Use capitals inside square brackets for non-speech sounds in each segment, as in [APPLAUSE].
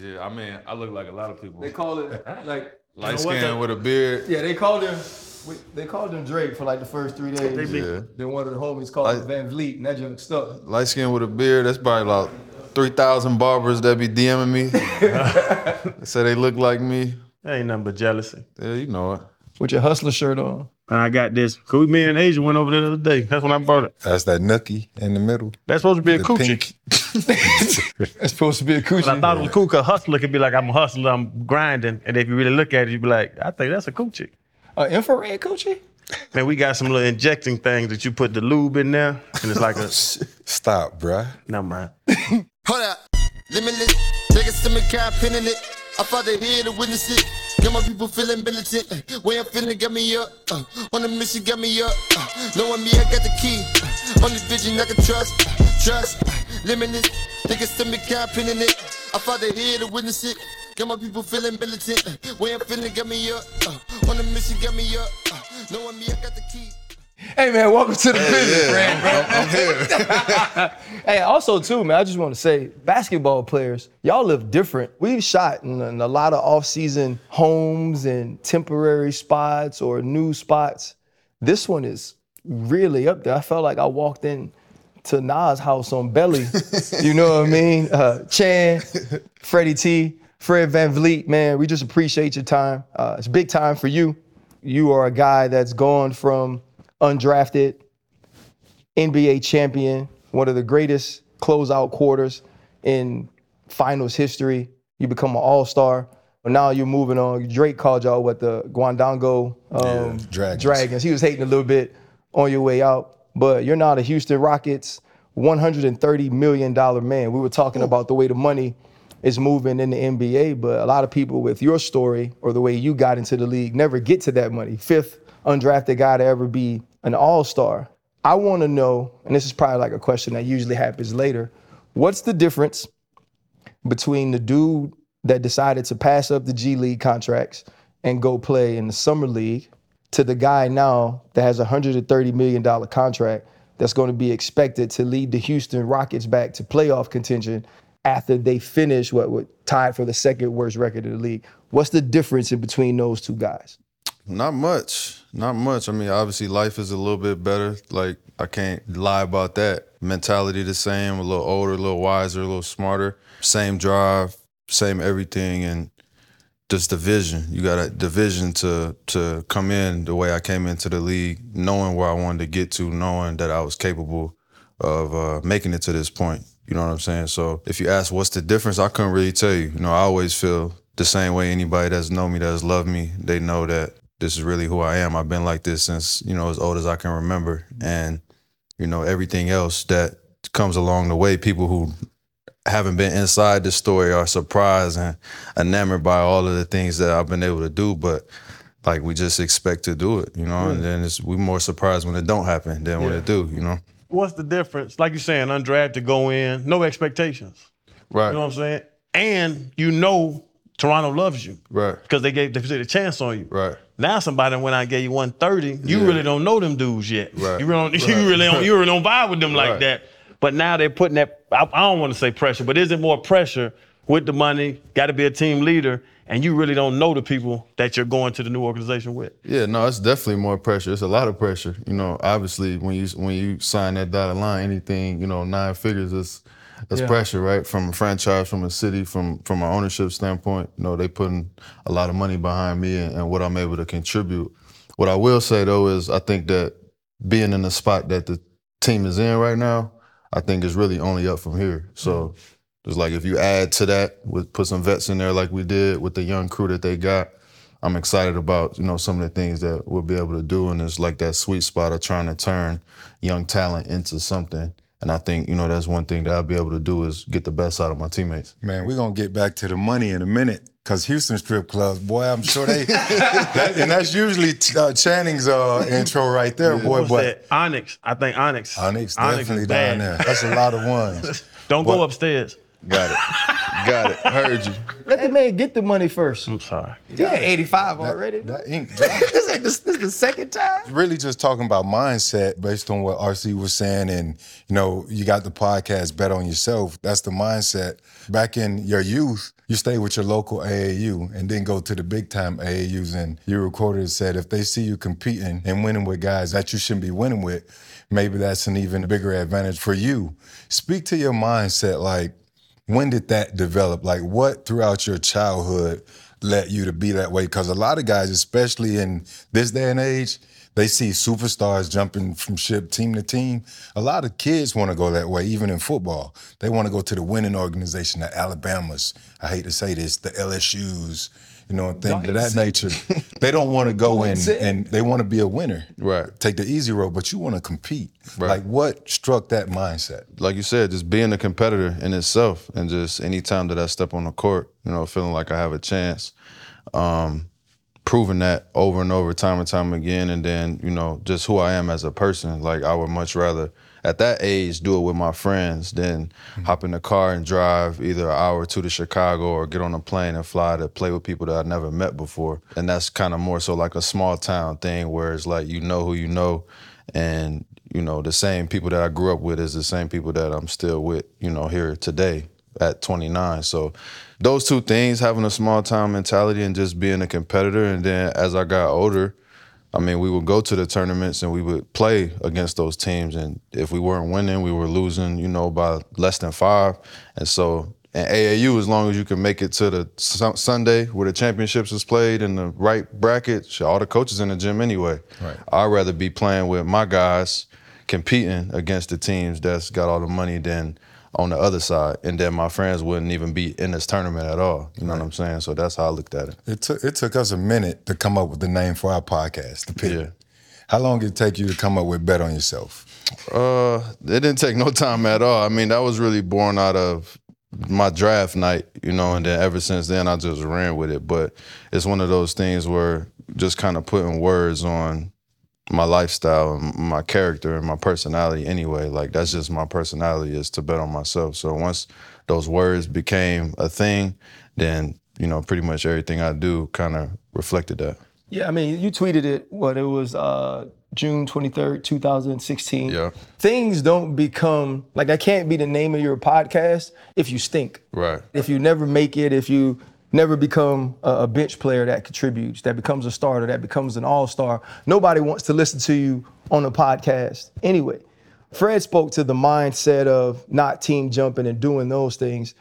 Yeah, I mean, I look like a lot of people. They call it [LAUGHS] like Light know skin the- with a beard. yeah. They called him. They called him Drake for like the first three days. They be- Yeah. Then one of the homies called Like- him VanVleet, and that joke stuck. Light skin with a beard. That's probably about three thousand barbers that be DMing me. [LAUGHS] They Say they look like me. That ain't nothing but jealousy. Yeah, you know it. With your hustler shirt on. And I got this. Cool. Me and Asia went over there the other day. That's when I bought it. That's that nookie in the middle. That's supposed to be a The coochie. pink. [LAUGHS] It's supposed to be a coochie. But I thought it was cool because hustler could be like, I'm a hustler, I'm grinding. And if you really look at it, you'd be like, I think that's a coochie. Uh, infrared coochie. Man, we got some little injecting things that you put the lube in there, and it's like a. [LAUGHS] Stop, bruh. Never mind. Hold up, limitless. Take a stomach cap, pinning it. I fought the here to witness it. Got my people feeling militant. Way I'm feeling got me up. Uh, on the mission got me up. Uh, knowing me, I got the key. Uh, only vision I can trust. Uh, trust. Uh, limitless. A stomach cap, pinning it. I the here to witness it. Got my people feeling militant. Way I'm feeling got me up. Uh, on the mission got me up. Knowing me, I got the key. Hey man, welcome to the business, Yeah. I'm, I'm here. [LAUGHS] Hey, also too, man, I just want to say, basketball players, y'all live different. We've shot in, in a lot of off-season homes and temporary spots or new spots. This one is really up there. I felt like I walked in to Nas' house on Belly. [LAUGHS] you know what I mean? Uh, Chan, Freddie T, Fred VanVleet, man, we just appreciate your time. Uh, it's big time for you. You are a guy that's gone from undrafted NBA champion, one of the greatest closeout quarters in finals history. You become an all star. But now you're moving on. Drake called y'all what the Guandango um, Dragons. Dragons. He was hating a little bit on your way out, but you're now the Houston Rockets, $130 million man. We were talking about the way the money is moving in the NBA, but a lot of people with your story or the way you got into the league never get to that money. Fifth undrafted guy to ever be an all star. I want to know, and this is probably like a question that usually happens later what's the difference between the dude that decided to pass up the G League contracts and go play in the Summer League to the guy now that has a $130 million contract that's going to be expected to lead the Houston Rockets back to playoff contention after they finish what would tied for the second worst record in the league. What's the difference in between those two guys? Not much. Not much. I mean, obviously, life is a little bit better. Like, I can't lie about that. Mentality the same, a little older, a little wiser, a little smarter. Same drive, same everything, and just the vision. You got a the vision to to come in the way I came into the league, knowing where I wanted to get to, knowing that I was capable of uh, making it to this point. You know what I'm saying? So if you ask what's the difference, I couldn't really tell you. You know, I always feel the same way anybody that's known me, that's loved me, they know that this is really who I am. I've been like this since, you know, as old as I can remember. Mm-hmm. And, you know, everything else that comes along the way, people who haven't been inside the story are surprised and enamored by all of the things that I've been able to do. But like we just expect to do it, you know, and then it's we more surprised when it don't happen than when it do, you know. What's the difference? Like you're saying, undrafted, to go in, no expectations. Right. You know what I'm saying? And you know Toronto loves you Right. because they gave they took a chance on you. Right. Now somebody went out and gave you 130. You Yeah. really don't know them dudes yet. Right. You really don't, [LAUGHS] you Right. really don't you really don't vibe with them like Right. that. But now they're putting that I, I don't want to say pressure, but is it more pressure with the money? Got to be a team leader, and you really don't know the people that you're going to the new organization with. Yeah, no, it's definitely more pressure. It's a lot of pressure. You know, obviously when you when you sign that dotted line, anything, you know, nine figures is that's Yeah. pressure, right? From a franchise, from a city, from from an ownership standpoint. You know, they putting a lot of money behind me and, and what I'm able to contribute. What I will say though is I think that being in the spot that the team is in right now, I think is really only up from here. So mm-hmm. it's like if you add to that, with put some vets in there like we did with the young crew that they got. I'm excited about you know some of the things that we'll be able to do, and it's like that sweet spot of trying to turn young talent into something. And I think you know that's one thing that I'll be able to do is get the best out of my teammates. Man, we're gonna get back to the money in a minute. Cause Houston strip clubs, boy, I'm sure they, [LAUGHS] that, and that's usually uh, Channing's uh, intro right there, boy. What's But that? Onyx. I think Onyx. Onyx is definitely down there. That's a lot of ones. [LAUGHS] Don't But- go upstairs. Got it. [LAUGHS] Got it. Heard you. Let the man get the money first. I'm sorry. Yeah, 85 already. That ink [LAUGHS] this ain't the, this is the second time. really just talking about mindset based on what RC was saying. And, you know, you got the podcast Bet on Yourself. That's the mindset. Back in your youth, you stay with your local AAU and then go to the big time AAUs. And you recorded said if they see you competing and winning with guys that you shouldn't be winning with, maybe that's an even bigger advantage for you. Speak to your mindset. Like, when did that develop? Like, what throughout your childhood led you to be that way? Because a lot of guys, especially in this day and age, they see superstars jumping from ship team to team. A lot of kids want to go that way, even in football. They want to go to the winning organization, the Alabamas. I hate to say this, the LSU's, you know, and things of that nature. they don't want to go [LAUGHS] in and they want to be a winner. Right. Take the easy road, but you want to compete. Right. Like, what struck that mindset? like you said, just being a competitor in itself, and just anytime that I step on the court, you know, feeling like I have a chance, um, proving that over and over, time and time again, and then you know, just who I am as a person. Like I would much rather, at that age, do it with my friends than mm-hmm. hop in the car and drive either an hour or two to Chicago or get on a plane and fly to play with people that I never met before. And that's kind of more so like a small town thing, where it's like you know who you know, and you know the same people that I grew up with is the same people that I'm still with, you know, here today at 29. So those two things, having a small town mentality and just being a competitor, and then as I got older, I mean, we would go to the tournaments and we would play against those teams, and if we weren't winning, we were losing, you know, by less than five. And so, in AAU, as long as you can make it to the Sun- Sunday where the championships is played in the right bracket, all the coaches in the gym anyway. Right. I'd rather be playing with my guys, competing against the teams that's got all the money than on the other side, and then my friends wouldn't even be in this tournament at all. You know what I'm saying? So that's how I looked at it. It took it took us a minute to come up with the name for our podcast, the Pit. Yeah. How long did it take you to come up with Bet on Yourself? Uh, it didn't take no time at all. I mean, that was really born out of my draft night, you know, and then ever since then I just ran with it. But it's one of those things where just kind of putting words on my lifestyle and my character and my personality anyway. Like that's just my personality is to bet on myself. So once those words became a thing, then, you know, pretty much everything I do kind of reflected that. Yeah, I mean, you tweeted it, what, it was uh, June 23rd, 2016. Yeah. Things don't become, like, that can't be the name of your podcast if you stink. Right. If you never make it, if you never become a, bench player that contributes, that becomes a starter, that becomes an all star, nobody wants to listen to you on a podcast anyway. Fred spoke to the mindset of not team jumping and doing those things.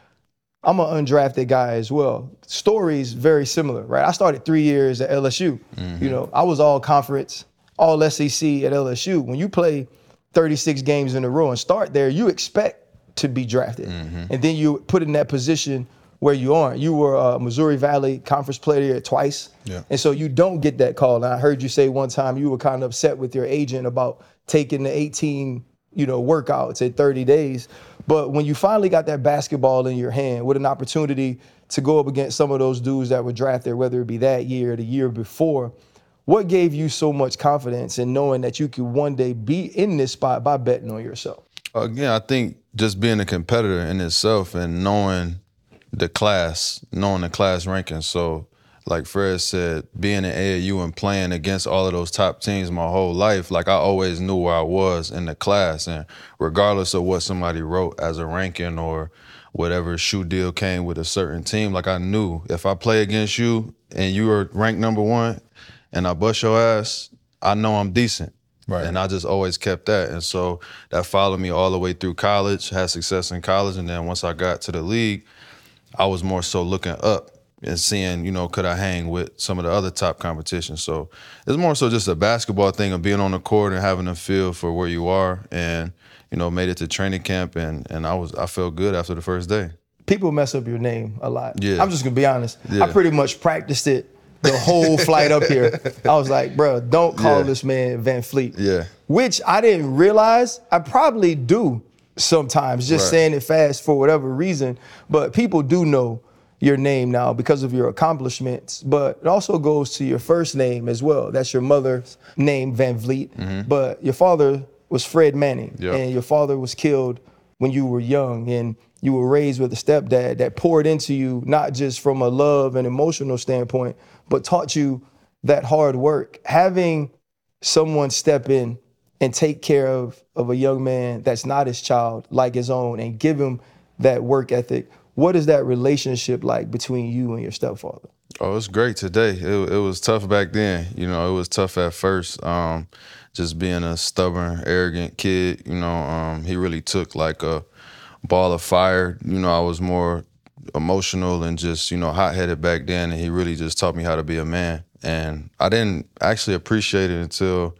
I'm an undrafted guy as well. Stories very similar, right? I started three years at LSU. You mm-hmm. know, I was all conference, all SEC at LSU. When you play 36 games in a row and start there, you expect to be drafted, mm-hmm. and then you put in that position where you aren't. You were a Missouri Valley Conference Player of the Year twice, Yeah. and so you don't get that call. And I heard you say one time you were kind of upset with your agent about taking the 18 you know, workouts at 30 days. But when you finally got that basketball in your hand with an opportunity to go up against some of those dudes that were drafted, whether it be that year or the year before, what gave you so much confidence in knowing that you could one day be in this spot by betting on yourself? Again, I think just being a competitor in itself and knowing the class, knowing the class ranking. So, like Fred said, being in AAU and playing against all of those top teams my whole life, like I always knew where I was in the class. And regardless of what somebody wrote as a ranking or whatever shoe deal came with a certain team, like I knew if I play against you and you are ranked number one and I bust your ass, I know I'm decent. Right. And I just always kept that. And so that followed me all the way through college, had success in college. And then once I got to the league, I was more so looking up and seeing, you know, could I hang with some of the other top competition. So it's more so just a basketball thing of being on the court and having a feel for where you are. And, you know, made it to training camp and and I was I felt good after the first day. People mess up your name a lot. Yeah. I'm just gonna be honest. Yeah. I pretty much practiced it the whole [LAUGHS] flight up here. I was like, bro, don't call Yeah. this man Van Fleet. Yeah. Which I didn't realize. I probably do sometimes, just Right. saying it fast for whatever reason. But people do know your name now because of your accomplishments. But it also goes to your first name as well. That's your mother's name, VanVleet. Mm-hmm. But your father was Fred Manning, Yeah. and your father was killed when you were young and you were raised with a stepdad that poured into you, not just from a love and emotional standpoint, but taught you that hard work. Having someone step in and take care of, of a young man that's not his child, like his own, and give him that work ethic. What is that relationship like between you and your stepfather? Oh, it's great today. It, it was tough back then. You know, it was tough at first. Um, just being a stubborn, arrogant kid. You know, um, he really took like a ball of fire. You know, I was more emotional and just you know hot headed back then, and he really just taught me how to be a man. And I didn't actually appreciate it until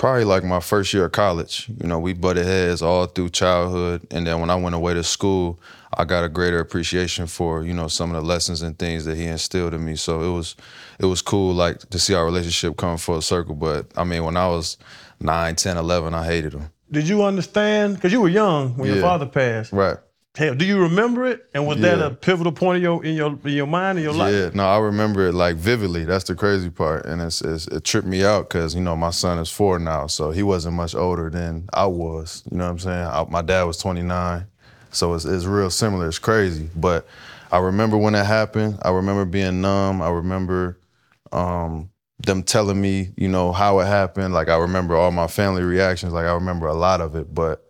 probably like my first year of college. You know, we butted heads all through childhood, and then when I went away to school, I got a greater appreciation for you know some of the lessons and things that he instilled in me. So it was it was cool like to see our relationship come full circle. But I mean, when I was 9, 10, 11, I hated him. Did you understand? Because you were young when your father passed. Right. Do you remember it? And was that a pivotal point in your in your in your mind in your life? Yeah, no, I remember it like vividly. That's the crazy part, and it's, it's it tripped me out because you know my son is four now, so he wasn't much older than I was. You know what I'm saying? I, my dad was 29, so it's it's real similar. It's crazy, but I remember when it happened. I remember being numb. I remember um, them telling me, you know, how it happened. Like I remember all my family reactions. Like I remember a lot of it, but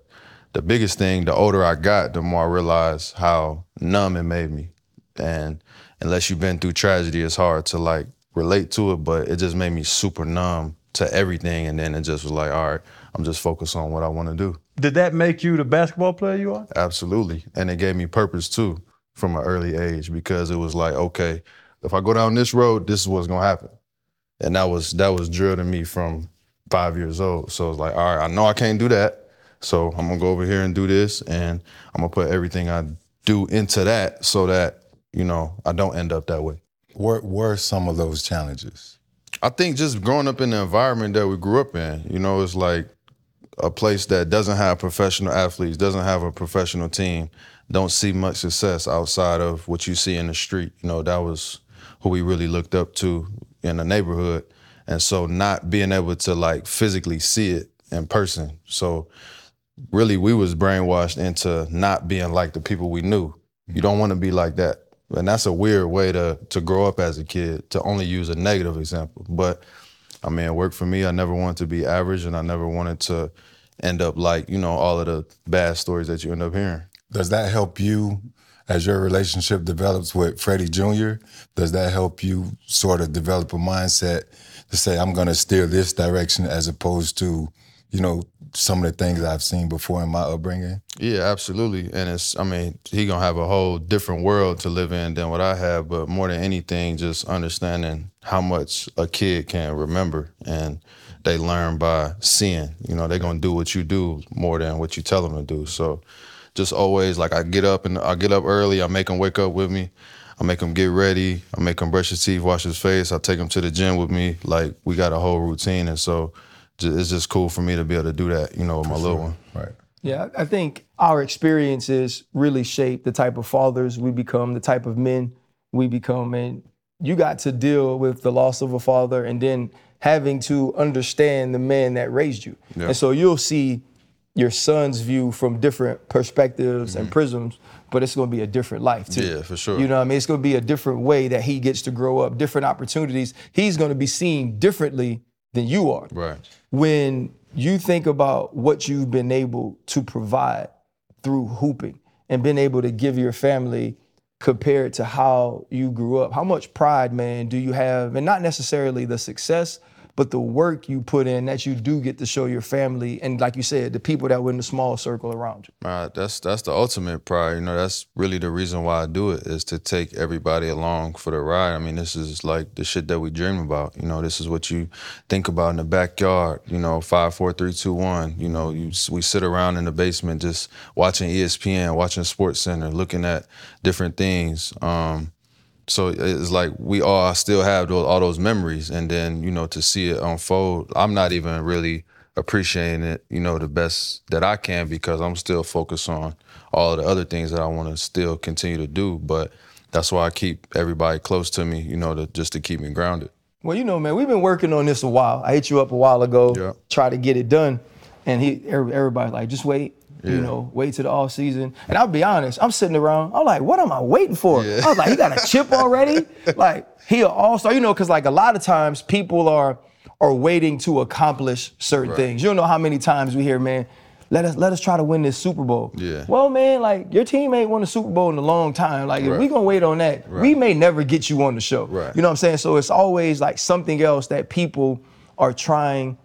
the biggest thing, the older I got, the more I realized how numb it made me. And unless you've been through tragedy, it's hard to like relate to it, but it just made me super numb to everything. And then it just was like, all right, I'm just focused on what I want to do. Did that make you the basketball player you are? Absolutely. And it gave me purpose too from an early age because it was like, okay, if I go down this road, this is what's gonna happen. And that was that was drilled in me from five years old. So it's like, all right, I know I can't do that. So I'm gonna go over here and do this and I'm gonna put everything I do into that so that, you know, I don't end up that way. What were some of those challenges? I think just growing up in the environment that we grew up in, you know, it's like a place that doesn't have professional athletes, doesn't have a professional team, don't see much success outside of what you see in the street. You know, that was who we really looked up to in the neighborhood. And so not being able to like physically see it in person. So really we was brainwashed into not being like the people we knew. You don't want to be like that. And that's a weird way to to grow up as a kid, to only use a negative example. But I mean, it worked for me. I never wanted to be average and I never wanted to end up like, you know, all of the bad stories that you end up hearing. Does that help you as your relationship develops with Freddie Jr.? Does that help you sort of develop a mindset to say, I'm to steer this direction as opposed to, you know, some of the things I've seen before in my upbringing? Yeah, absolutely. And it's, I mean, he gonna have a whole different world to live in than what I have. But more than anything, just understanding how much a kid can remember, and they learn by seeing. You know, they're gonna do what you do more than what you tell them to do. So, just always like I get up and I get up early. I make him wake up with me. I make him get ready. I make him brush his teeth, wash his face. I take him to the gym with me. Like we got a whole routine, and so it's just cool for me to be able to do that. You know, with my little one. Right. Yeah, I I think our experiences really shape the type of fathers we become, the type of men we become. And you got to deal with the loss of a father and then having to understand the man that raised you. Yeah. And so you'll see your son's view from different perspectives and prisms, but it's going to be a different life too. Mm-hmm. Yeah, for sure. You know what I mean? It's going to be a different way that he gets to grow up, different opportunities. He's going to be seen differently than you are Right. when you think about what you've been able to provide through hooping and been able to give your family compared to how you grew up, how much pride, man, do you have? And not necessarily the success, but the work you put in that you do get to show your family and, like you said, the people that were in the small circle around you. Uh, that's that's the ultimate pride. You know, that's really the reason why I do it is to take everybody along for the ride. I mean, this is like the shit that we dream about. You know, this is what you think about in the backyard. You know, five, four, three, two, one. You know, you we sit around in the basement just watching ESPN, watching SportsCenter, looking at different things. Um, so it's like we all still have those, all those memories, and then you know to see it unfold. I'm not even really appreciating it, you know, the best that I can because I'm still focused on all the other things that I want to still continue to do. But that's why I keep everybody close to me, you know, to just to keep me grounded. Well, you know, man, we've been working on this a while. I hit you up a while ago, Yeah. try to get it done, and he, every- everybody's like, just wait, You know, wait till the off season. And I'll be honest, I'm sitting around. I'm like, what am I waiting for? Yeah. I was like, he got a chip [LAUGHS] already. like he an all star. You know, because like a lot of times people are are waiting to accomplish certain things. You don't know how many times we hear, man. Let us let us try to win this Super Bowl. Yeah. Well, man, like your team ain't won a Super Bowl in a long time. Like if Right. we gonna wait on that, we may never get you on the show. Right. You know what I'm saying? So it's always like something else that people are trying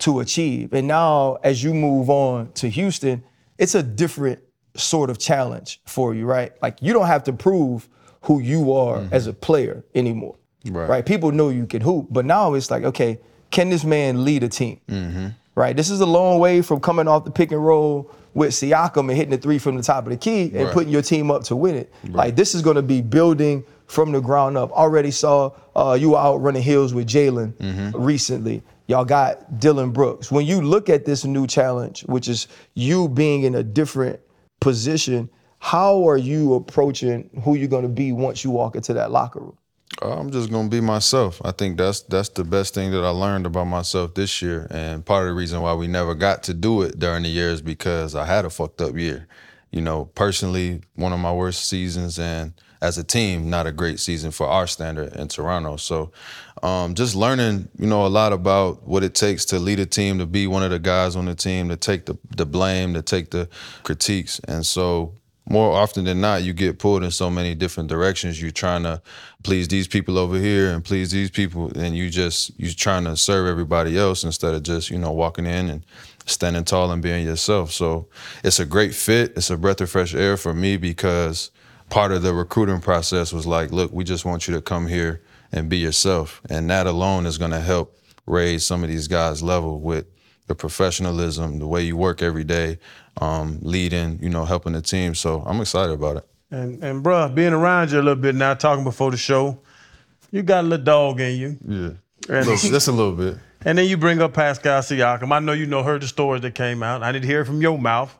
to achieve. And now as you move on to Houston, it's a different sort of challenge for you, right? Like you don't have to prove who you are mm-hmm. as a player anymore. Right. People know you can hoop, but now it's like, okay, can this man lead a team? Mm-hmm. Right. This is a long way from coming off the pick and roll with Siakam and hitting the three from the top of the key and Right. putting your team up to win it. Like this is going to be building from the ground up. Already saw uh, you out running hills with Jalen mm-hmm. recently. Y'all got Dillon Brooks. When you look at this new challenge, which is you being in a different position, how are you approaching who you're going to be once you walk into that locker room? Uh, I'm just gonna be myself. I think that's that's the best thing that I learned about myself this year, and part of the reason why we never got to do it during the year is because I had a fucked up year. You know, personally, one of my worst seasons, and as a team, not a great season for our standard in Toronto. So, um, just learning, you know, a lot about what it takes to lead a team, to be one of the guys on the team, to take the the blame, to take the critiques, and so more often than not, you get pulled in so many different directions. You're trying to please these people over here and please these people, and you just you're trying to serve everybody else instead of just you know walking in and standing tall and being yourself. So it's a great fit. It's a breath of fresh air for me because part of the recruiting process was like, look, we just want you to come here and be yourself, and that alone is going to help raise some of these guys' level with the professionalism, the way you work every day, um, leading, you know, helping the team. So I'm excited about it. And and bruh, being around you a little bit now, talking before the show, you got a little dog in you. Yeah. And, just a little bit. [LAUGHS] and then you bring up Pascal Siakam. I know you know heard the stories that came out. I need to hear it from your mouth.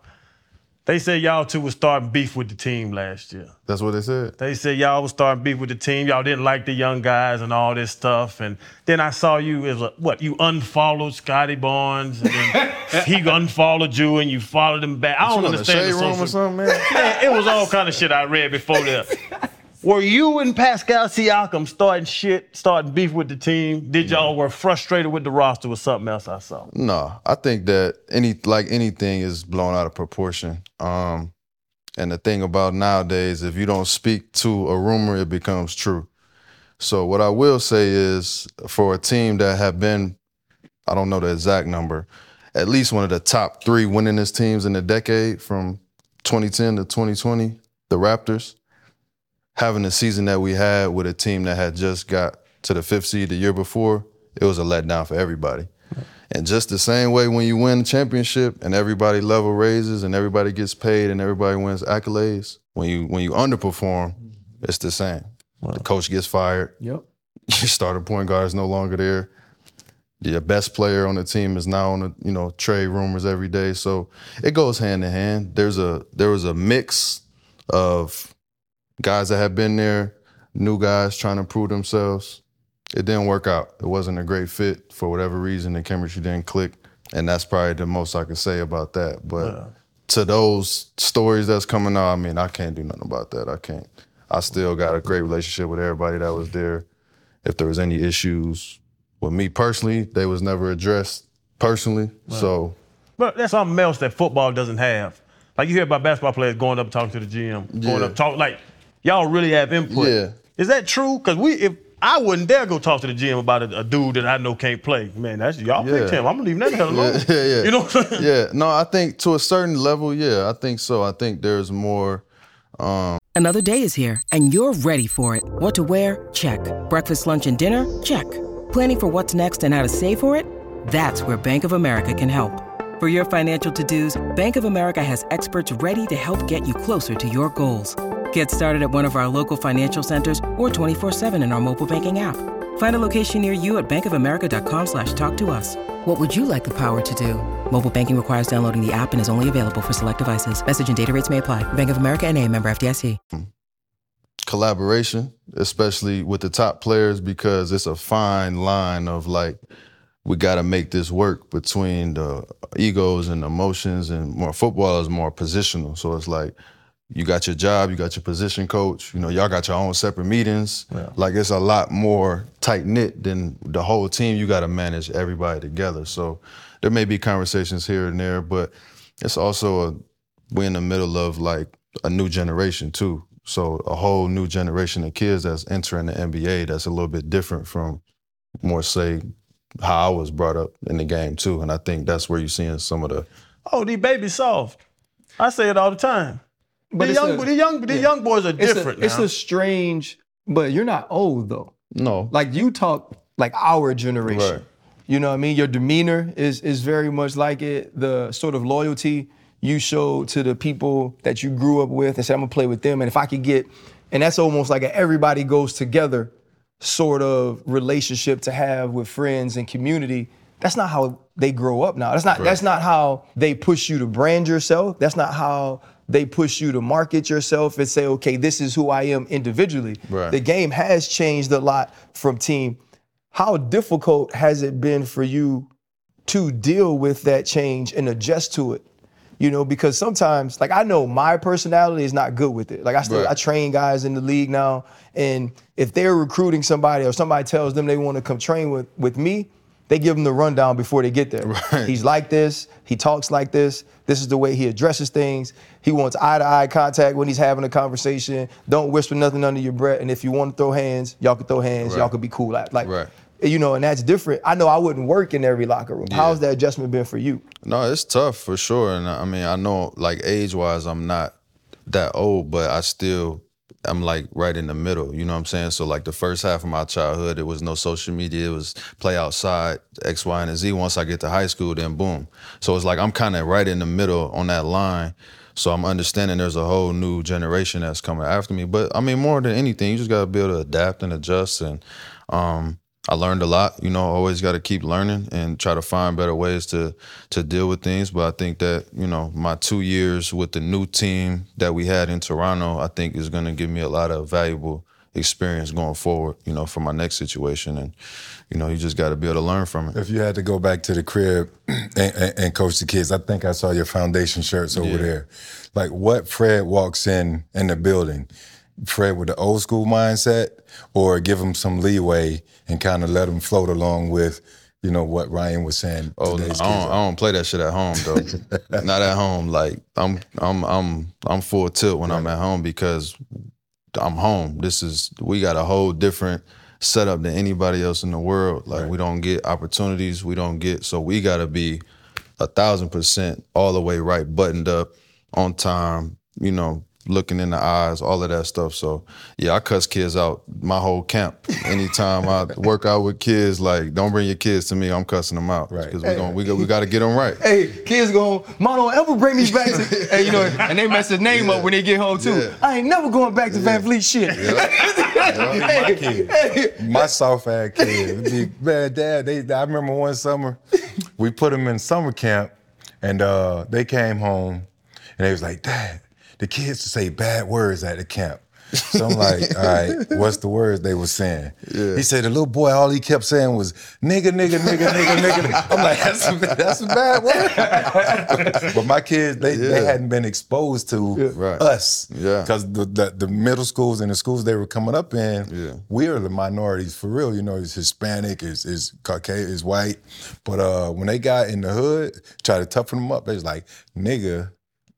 They said y'all two was starting beef with the team last year. That's what they said. They said y'all was starting beef with the team. Y'all didn't like the young guys and all this stuff. And then I saw you as a, what you unfollowed Scottie Barnes and [LAUGHS] he unfollowed you and you followed him back. I don't You in the understand shade the room or social- something, man? Man, [LAUGHS] it was all kind of shit I read before that. Were you and Pascal Siakam starting shit, starting beef with the team? Did y'all were frustrated with the roster or something else I saw? No, I think that any like anything is blown out of proportion. Um, and the thing about nowadays, if you don't speak to a rumor, it becomes true. So what I will say is, for a team that have been, I don't know the exact number, at least one of the top three winningest teams in the decade from 2010 to 2020, the Raptors, having the season that we had with a team that had just got to the fifth seed the year before, it was a letdown for everybody. And just the same way when you win the championship and everybody level raises and everybody gets paid and everybody wins accolades, when you when you underperform, it's the same. The coach gets fired. Yep. [LAUGHS] Your starting point guard is no longer there. Your best player on the team is now on the you know trade rumors every day. So it goes hand in hand. There's a there was a mix of guys that have been there, new guys trying to prove themselves. It didn't work out. It wasn't a great fit for whatever reason. The chemistry didn't click, and that's probably the most I can say about that. But to those stories that's coming out, I mean, I can't do nothing about that. I can't. I still got a great relationship with everybody that was there. If there was any issues with me personally, they was never addressed personally. So But that's something else that football doesn't have. Like you hear about basketball players going up talking to the GM, going Yeah. up talk like y'all really have input. Yeah. Is that true? Because we if I wouldn't dare go talk to the GM about a, a dude that I know can't play. Man, that's y'all Yeah. picked him. I'm leaving that the hell alone. Yeah, [LAUGHS] yeah, yeah. You know what I'm saying? yeah, no, I think to a certain level, yeah, I think so. I think there's more. Um... Another day is here, and you're ready for it. What to wear? Check. Breakfast, lunch, and dinner? Check. Planning for what's next and how to save for it? That's where Bank of America can help. For your financial to-dos, Bank of America has experts ready to help get you closer to your goals. Get started at one of our local financial centers or 24-7 in our mobile banking app. Find a location near you at bankofamerica.com slash talk to us. What would you like the power to do? Mobile banking requires downloading the app and is only available for select devices. Message and data rates may apply. Bank of America and a member FDIC. collaboration, especially with the top players, because it's a fine line of like we got to make this work between the egos and emotions, and more football is more positional. So it's like you got your job, you got your position coach. You know, y'all got your own separate meetings. Like it's a lot more tight knit than the whole team. You got to manage everybody together. So there may be conversations here and there, but it's also a we're in the middle of like a new generation too. So a whole new generation of kids that's entering the NBA that's a little bit different from more say how I was brought up in the game too. And I think that's where you're seeing some of the Oh, these babies soft. I say it all the time. But the young, a- the young, the young boys are It's a, different it's a strange, but you're not old though. no. Like you talk like our generation. Right. You know what I mean? Your demeanor is is very much like it. The sort of loyalty you show to the people that you grew up with and say, I'm gonna play with them. And if I could get, and that's almost like a everybody goes together sort of relationship to have with friends and community. That's not how they grow up now. That's not that's not how they push you to brand yourself. That's not how they push you to market yourself and say, okay, this is who I am individually. Right. The game has changed a lot from team. How difficult has it been for you to deal with that change and adjust to it? You know, because sometimes, like I know my personality is not good with it. Like I still Right. I train guys in the league now, and if they're recruiting somebody or somebody tells them they want to come train with with me, they give them the rundown before they get there. Right. He's like this. He talks like this. This is the way he addresses things. He wants eye to eye contact when he's having a conversation. Don't whisper nothing under your breath. And if you want to throw hands, y'all can throw hands. Y'all can be cool. Like, like, Right. you know, and that's different. I know I wouldn't work in every locker room. How's that adjustment been for you? No, it's tough for sure. And I mean, I know like age wise, I'm not that old, but I still I'm like right in the middle. You know what I'm saying? So like the first half of my childhood, it was no social media. It was play outside, X, Y, and Z. Once I get to high school, then boom. So it's like I'm kind of right in the middle on that line. So I'm understanding there's a whole new generation that's coming after me. But I mean, more than anything, you just gotta be able to adapt and adjust. And um, I learned a lot. You know, always got to keep learning and try to find better ways to to deal with things. But I think that you know my two years with the new team that we had in Toronto, I think is to give me a lot of valuable experience going forward. You know, for my next situation, and you know, you just got to be able to learn from it. If you had to go back to the crib [CLEARS THROAT] and, and, and coach the kids, I think I saw your foundation shirts over Yeah. there. Like what Fred walks in in the building, Fred with the old school mindset, or give him some leeway and kind of let him float along with, you know, what Ryan was saying. Oh, no, I don't, I don't play that shit at home though. [LAUGHS] Not at home. Like I'm, I'm, I'm, I'm full tilt when I'm at home because I'm home. This is we got a whole different setup than anybody else in the world. Like we don't get opportunities. We don't get so we got to be a thousand percent all the way right, buttoned up, on time. You know, looking in the eyes, all of that stuff. So yeah, I cuss kids out my whole camp. Anytime I [LAUGHS] work out with kids, like don't bring your kids to me. I'm cussing them out Right. because we gon' we got we got to get them right. Hey, kids going, Mom, don't ever bring me back to, [LAUGHS] hey, you know, and they mess his name up when they get home too. Yeah. I ain't never going back to Van Fleet shit. [LAUGHS] my kid, my soft ass kid. Man, dad, they, I remember one summer, we put them in summer camp, and uh, they came home, and they was like, Dad, the kids to say bad words at the camp. So I'm like, [LAUGHS] all right, what's the words they were saying? He said the little boy, all he kept saying was nigga, nigga, nigga, nigga, nigga. [LAUGHS] I'm like, that's a, that's a bad word. [LAUGHS] but my kids, they, they hadn't been exposed to Right. us. Yeah. Because the, the the middle schools and the schools they were coming up in, Yeah. we are the minorities for real. You know, it's Hispanic, is is Caucasian, is white. But uh, when they got in the hood, try to toughen them up, they was like, nigga,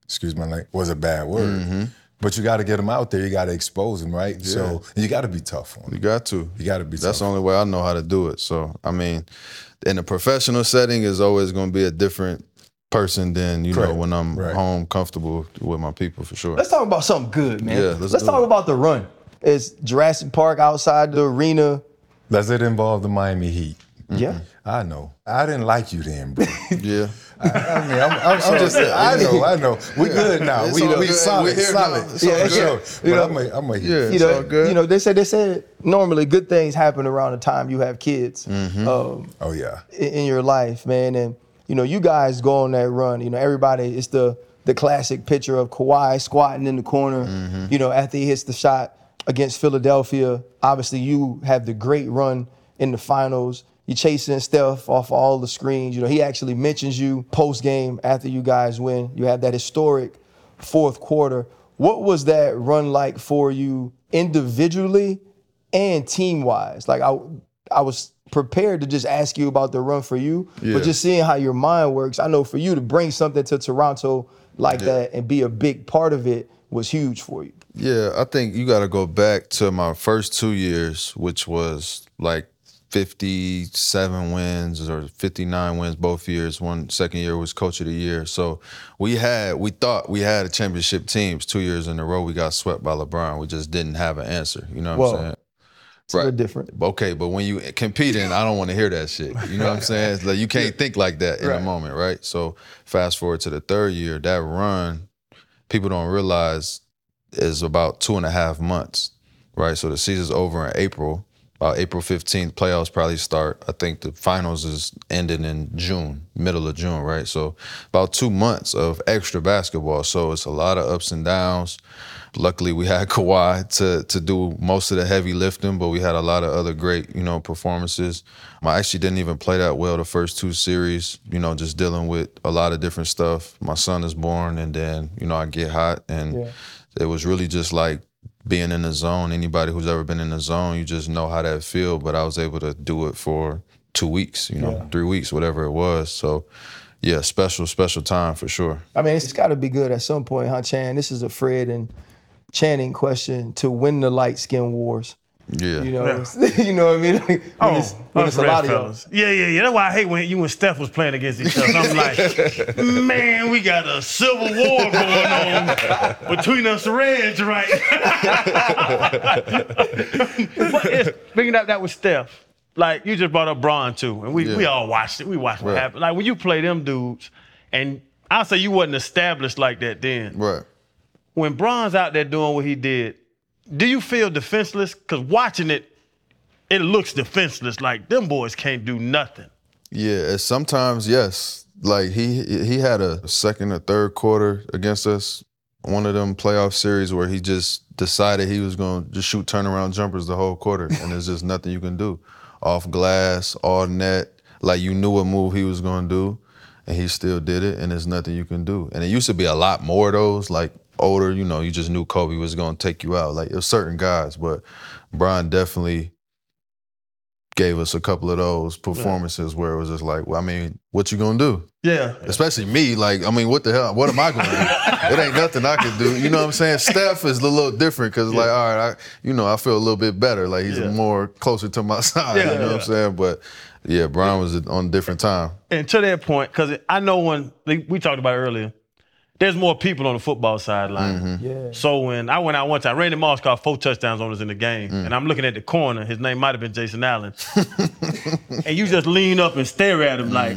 excuse my language, was a bad word. Mm-hmm. But you got to get them out there. You got to expose them, right? So you got to be tough on them. You got to. You got to be tough. That's the only way I know how to do it. So I mean, in a professional setting, is always going to be a different person than you know when I'm Right. home, comfortable with my people for sure. Let's talk about something good, man. Yeah, let's let's do talk it. about the run. It's Jurassic Park outside the arena. Does it involve the Miami Heat? Yeah. I know. I didn't like you then, bro. [LAUGHS] yeah. I, I mean, I'm, I'm, I'm just. [LAUGHS] I know. I know. We good now. We all we solid. We here solid. now. It's all Yeah, good. sure. You But know- I'm a, I'm a Heat. Yeah. you It's know, all good. you know, they said they said normally good things happen around the time you have kids Mm-hmm. um, Oh yeah. in, in your life, man. And you know, you guys go on that run. You know, everybody. It's the the classic picture of Kawhi squatting in the corner. Mm-hmm. You know, after he hits the shot against Philadelphia. Obviously, you have the great run in the finals. You chasing Steph off all the screens. You know, he actually mentions you post game after you guys win. You have that historic fourth quarter. What was that run like for you individually and team wise? Like I, I was prepared to just ask you about the run for you, Yeah. but just seeing how your mind works, I know for you to bring something to Toronto like that and be a big part of it was huge for you. Yeah, I think you got to go back to my first two years, which was like 57 wins or 59 wins both years. One second year was coach of the year. So we had, we thought we had a championship teams two years in a row. We got swept by LeBron. We just didn't have an answer. You know what Whoa. I'm saying? It's a little different. Okay, but when you competing, I don't want to hear that shit. You know what I'm [LAUGHS] saying? It's like you can't think like that in Right. the moment, right? So fast forward to the third year, that run, people don't realize is about two and a half months, right? So the season's over in April. About April 15th, playoffs probably start. I think the finals is ending in June, middle of June, right? So about two months of extra basketball. So it's a lot of ups and downs. Luckily, we had [LAUGHS] Kawhi to to do most of the heavy lifting, but we had a lot of other great, you know, performances. I actually didn't even play that well the first two series, you know, just dealing with a lot of different stuff. My son is born, and then you know I get hot, and Yeah. it was really just like being in the zone. Anybody who's ever been in the zone, you just know how that feel. But I was able to do it for two weeks, you know, Yeah. three weeks, whatever it was. So, yeah, special, special time for sure. I mean, it's got to be good at some point, huh, Chan? This is a Fred and Channing question to win the light skin wars. Yeah, You know, [LAUGHS] you know what I mean? Like, when Oh, it's, when it's a red lot of y'all. fellas. Yeah, yeah, yeah. That's why I hate when you and Steph was playing against each other. I'm like, [LAUGHS] man, we got a civil war going on between us Reds, right? [LAUGHS] but it's, bringing up that with Steph, like you just brought up Bron too, and we, we all watched it. We watched what happened. Like when you play them dudes, and I'll say you wasn't established like that then. right. When Bron's out there doing what he did, do you feel defenseless? Because watching it, it looks defenseless. Like them boys can't do nothing. Yeah, sometimes yes. Like he he had a second or third quarter against us, one of them playoff series where he just decided he was going to just shoot turnaround jumpers the whole quarter, and there's just nothing you can do. Off glass, all net, like you knew what move he was going to do, and he still did it, and there's nothing you can do. And it used to be a lot more of those, like older, you know, you just knew Kobe was going to take you out. Like it was certain guys, but Brian definitely gave us a couple of those performances where it was just like, well, I mean, what you gonna do? Yeah. Especially me, like, I mean, what the hell? What am I gonna do? [LAUGHS] it ain't nothing I can do. You know what I'm saying? Steph is a little different because, like, all right, I, you know, I feel a little bit better. Like he's Yeah. more closer to my [LAUGHS] side. Yeah, you know what. I'm saying? But yeah, Brian was on a different time. And to that point, because I know when like, we talked about it earlier, there's more people on the football sideline. Mm-hmm. Yeah. So when I went out one time, Randy Moss caught four touchdowns on us in the game, Mm. and I'm looking at the corner. His name might have been Jason Allen, [LAUGHS] and you just lean up and stare at him like,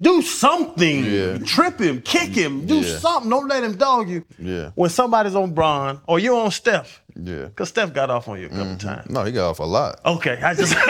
do something, Mm-hmm. Yeah. trip him, kick him, do Yeah. something. Don't let him dog you. Yeah. When somebody's on Bron or you're on Steph, Yeah. because Steph got off on you a couple times. No, he got off a lot. Okay, I just [LAUGHS]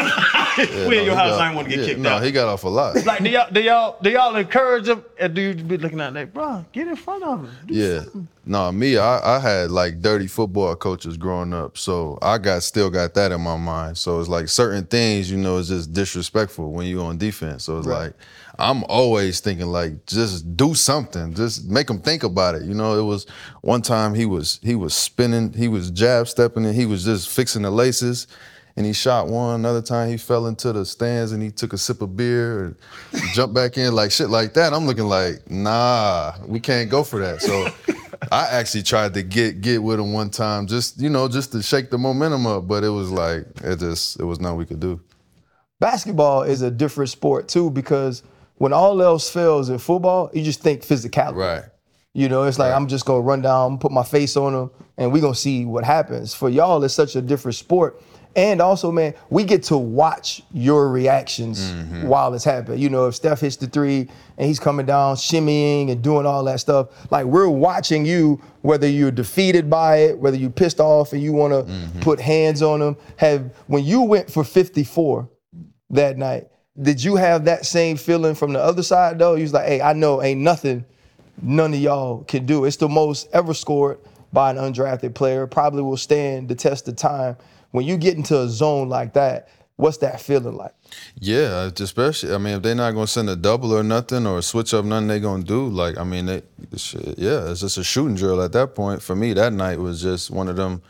we No, in your house. got- I ain't want to get yeah, kicked no, out. No, he got off a lot. Like, do y'all, do y'all, do y'all encourage him? Or do you be looking at like, bro, get in front of him? Yeah. something." No, me, I, I had like dirty football coaches growing up. So I got still got that in my mind. So it's like certain things, you know, it's just disrespectful when you on defense. So it's like I'm always thinking like just do something. Just make them think about it. You know, it was one time he was he was spinning, he was jab stepping and he was just fixing the laces. And he shot one. Another time he fell into the stands and he took a sip of beer and jumped back in, like shit like that. I'm looking like, nah, we can't go for that. So [LAUGHS] I actually tried to get get with him one time, just you know, just to shake the momentum up. But it was like it just it was nothing we could do. Basketball is a different sport too because when all else fails in football, you just think physicality. Right. You know, it's like I'm just gonna run down, put my face on them, and we're gonna see what happens. For y'all, it's such a different sport. And also, man, we get to watch your reactions mm-hmm. while it's happening. You know, if Steph hits the three and he's coming down, shimmying and doing all that stuff, like we're watching you, whether you're defeated by it, whether you're pissed off and you wanna mm-hmm. put hands on them. Have when you went for 54 that night, did you have that same feeling from the other side though? You was like, hey, I know ain't nothing none of y'all can do. It's the most ever scored by an undrafted player. Probably will stand the test of time. When you get into a zone like that, What's that feeling like? Yeah, especially. I mean, if they're not gonna send a double or nothing or switch up nothing, they're gonna do. Like, I mean, they, yeah, it's just a shooting drill at that point. For me, that night was just one of them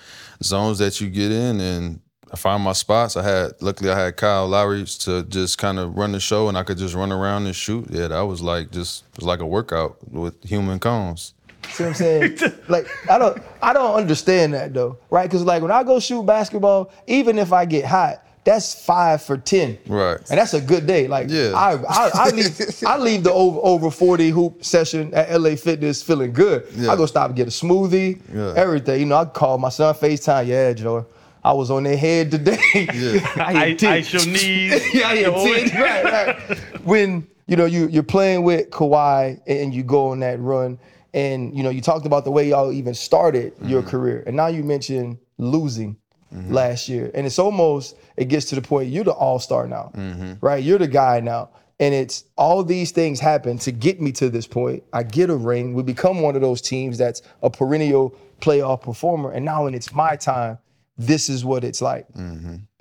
zones that you get in, and I found my spots. I had, luckily, I had Kyle Lowry to just kind of run the show, and I could just run around and shoot. Yeah, that was like just was like a workout with human cones. See what I'm saying? [LAUGHS] like I don't I don't understand that though, right? Because like when I go shoot basketball, even if I get hot, that's five for ten. Right. And that's a good day. Like Yeah. I, I, I leave I leave the over over 40 hoop session at LA Fitness feeling good. Yeah. I go stop and get a smoothie, Yeah. everything. You know, I call my son FaceTime. Yeah, Joe. I was on their head today. [LAUGHS] I I, hit 10. ice your knees. yeah, yeah, your- 10, right, right. When you know you you're playing with Kawhi and you go on that run, and you know you talked about the way y'all even started your mm-hmm. career, and now you mentioned losing mm-hmm. last year, and it's almost it gets to the point you're the all star now, mm-hmm. right? You're the guy now. And it's all these things happen to get me to this point. I get a ring. We become one of those teams that's a perennial playoff performer. And now when it's my time, this is what it's like.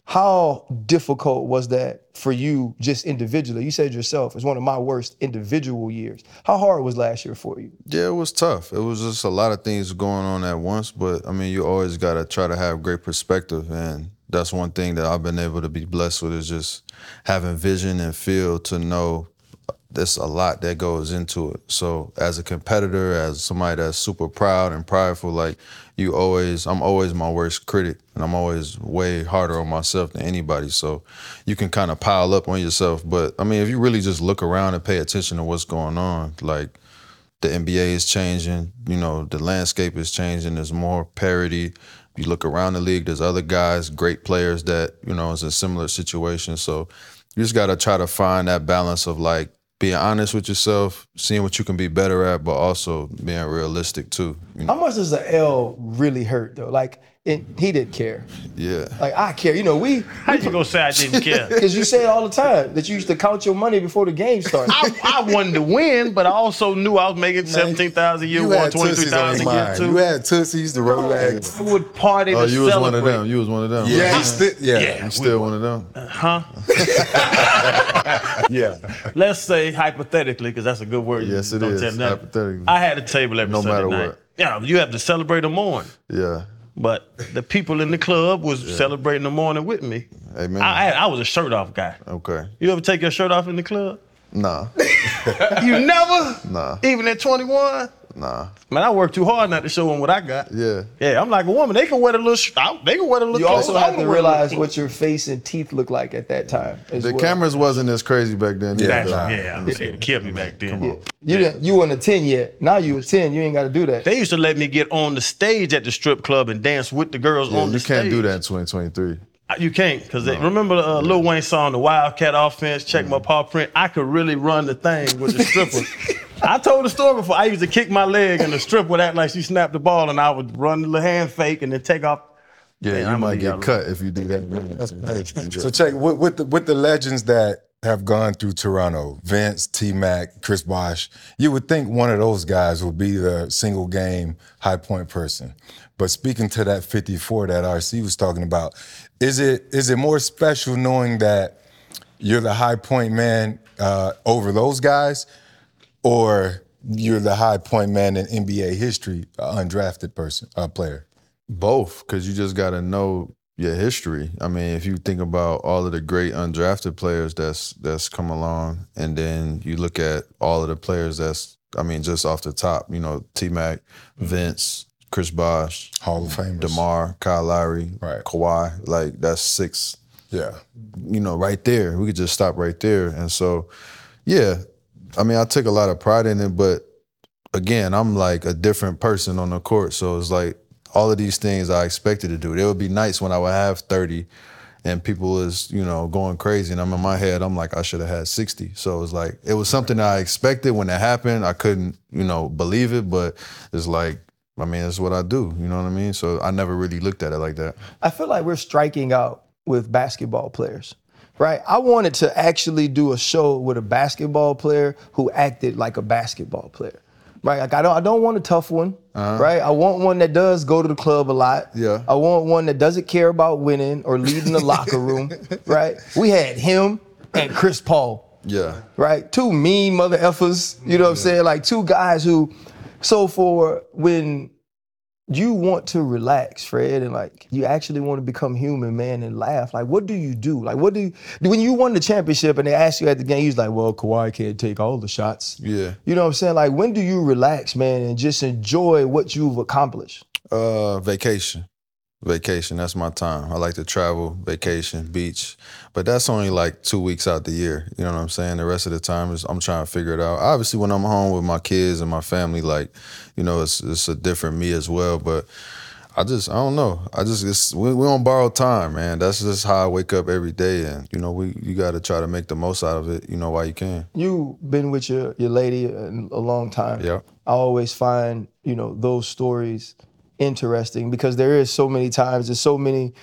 How difficult was that for you just individually? You said yourself, it's one of my worst individual years. How hard was last year for you? Yeah, it was tough. It was just a lot of things going on at once, but I mean, you always got to try to have great perspective. And that's one thing that I've been able to be blessed with is just having vision and feel to know there's a lot that goes into it. So as a competitor, as somebody that's super proud and prideful, like you always, I'm always my worst critic, and I'm always way harder on myself than anybody. So you can kind of pile up on yourself. But I mean, if you really just look around and pay attention to what's going on, like the NBA is changing, you know, the landscape is changing. There's more parity. You look around the league, there's other guys, great players that, you know, is in similar situations. So you just gotta try to find that balance of like being honest with yourself, seeing what you can be better at, but also being realistic too. You know? How much does the L really hurt though? Like it, he didn't care. Yeah. Like I care. You know, we [LAUGHS] How you gonna say I didn't care? [LAUGHS] because you say it all the time that you used to count your money before the game started. I, I wanted to win, but I also knew I was making seventeen thousand a year, You one had twenty three on thousand a year too. You had tussies, the Rolex. I would party Oh, to you was one of them. You was one of them. Yeah, right? he uh-huh. sti- yeah, Yeah. You still one of them. Huh? [LAUGHS] yeah. Let's say hypothetically, because that's a good word. Yes, it Don't is, tell hypothetically. I had a table every night. No Sunday matter night. what. Yeah, you have to celebrate the morning. Yeah. But the people in the club was celebrating the morning with me. Amen. I, I, I was a shirt off guy. Okay. You ever take your shirt off in the club? Nah. [LAUGHS] You never? Nah. Even at 21? Nah. Man, I work too hard not to show them what I got. Yeah. Yeah, I'm like a woman. They can wear the little. sh- I- They can wear the little. You also have to wanna wear the realize what your face and teeth look like at that time. as The well. cameras wasn't as crazy back then. either, That's, though. yeah, I'm saying it killed me back then. You didn't. You weren't a ten yet. Now you a ten. You ain't got to do that. They used to let me get on the stage at the strip club and dance with the girls Yeah, on the stage. you stage. can't do that in 2023. Uh, You can't, because remember uh, Lil Wayne song, The Wildcat Offense, Check Mm. My Paw Print? I could really run the thing with the [LAUGHS] strippers. I told the story before. I used to kick my leg and the strip would act like she snapped the ball and I would run the little hand fake and then take off. Yeah, Man, you I'ma might get cut if you do that. So check with, with the with the legends that have gone through Toronto, Vince, T Mac, Chris Bosh, you would think one of those guys would be the single game high point person. But speaking to that 54 that RC was talking about, is it is it more special knowing that you're the high point man uh, over those guys, or you're the high point man in NBA history, undrafted person, uh, player? Both, because you just got to know your history. I mean, if you think about all of the great undrafted players that's that's come along, and then you look at all of the players that's, I mean, just off the top, you know, T Mac, Vince, Chris Bosh, Hall of Famers. Demar, Kyle Lowry, Right. Kawhi, like that's six Yeah. you know, right there. We could just stop right there. And so, yeah, I mean, I took a lot of pride in it, but again, I'm like a different person on the court. So it's like all of these things I expected to do. There would be nights when I would have 30 and people was, you know, going crazy. And I'm in my head, I'm like, I should have had 60. So it was like, it was something I expected when it happened. I couldn't, you know, believe it, but it's like, I mean, it's what I do. You know what I mean? So I never really looked at it like that. I feel like we're striking out with basketball players, right? I wanted to actually do a show with a basketball player who acted like a basketball player. Right, like I don't, I don't want a tough one, right? I want one that does go to the club a lot. Uh-huh. Yeah. I want one that doesn't care about winning or leading the locker room, [LAUGHS] right? We had him and Chris Paul Yeah. right? Two mean mother effers, you know what I'm saying? Like two guys who, so for when you want to relax, Fred, and like you actually want to become human, man, and laugh, like what do you do? Like what do you, when you won the championship and they asked you at the game, you're like, well, Kawhi can't take all the shots. Yeah. You know what I'm saying? Like when do you relax, man, and just enjoy what you've accomplished? Uh, vacation. Vacation. That's my time. I like to travel, vacation, beach, but that's only like two weeks out the year. You know what I'm saying? The rest of the time is I'm trying to figure it out. Obviously, when I'm home with my kids and my family, like, you know, it's it's a different me as well. But I just I don't know. I just it's, we we on borrowed time, man. That's just how I wake up every day, and you know, we you got to try to make the most out of it. You know, while you can. You've been with your your lady a, a long time. Yeah. I always find, you know, those stories interesting because there is so many times, there's so many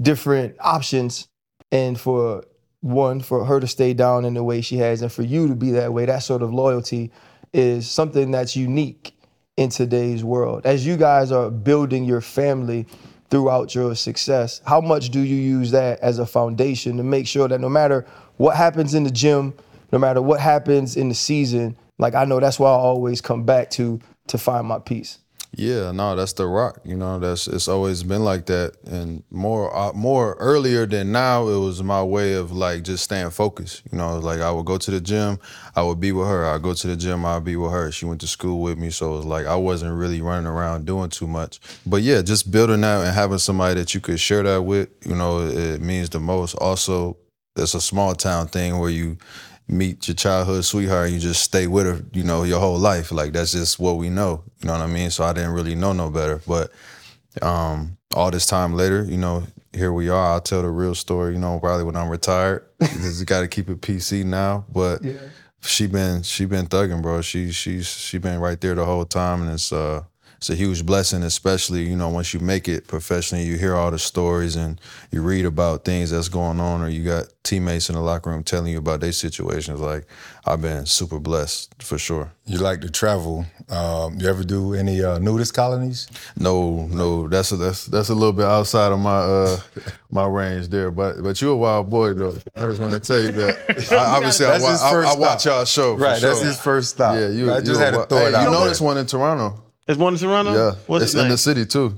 different options. And for one, for her to stay down in the way she has, and for you to be that way, that sort of loyalty is something that's unique in today's world. As you guys are building your family throughout your success, how much do you use that as a foundation to make sure that no matter what happens in the gym, no matter what happens in the season, like I know that's why I always come back to to find my peace. Yeah, no, that's the rock. You know, that's it's always been like that, and more uh, more earlier than now. It was my way of like just staying focused. You know, like I would go to the gym, I would be with her. I go to the gym, I'd be with her. She went to school with me, so it was like I wasn't really running around doing too much. But yeah, just building that and having somebody that you could share that with, you know, it means the most. Also, it's a small town thing where you meet your childhood sweetheart and you just stay with her, you know, your whole life. Like that's just what we know. You know what I mean? So I didn't really know no better. But um, all this time later, you know, here we are. I'll tell the real story, you know, probably when I'm retired. [LAUGHS] Just gotta keep it PC now. But she been she been thugging, bro. She she's she been right there the whole time and it's uh it's a huge blessing, especially, you know, once you make it professionally, you hear all the stories and you read about things that's going on, or you got teammates in the locker room telling you about their situations. Like, I've been super blessed for sure. You like to travel. Um, you ever do any uh, nudist colonies? No, no, that's a, that's that's a little bit outside of my uh my range there. But but you're a wild boy though. I just want to tell you that. [LAUGHS] I, obviously, I, wa- I, I watch y'all show. Right, that's his first stop. Yeah, you. I just you had a to throw hey, it out You know this one in Toronto. There's one in Toronto. Yeah, What's it's his in the city too.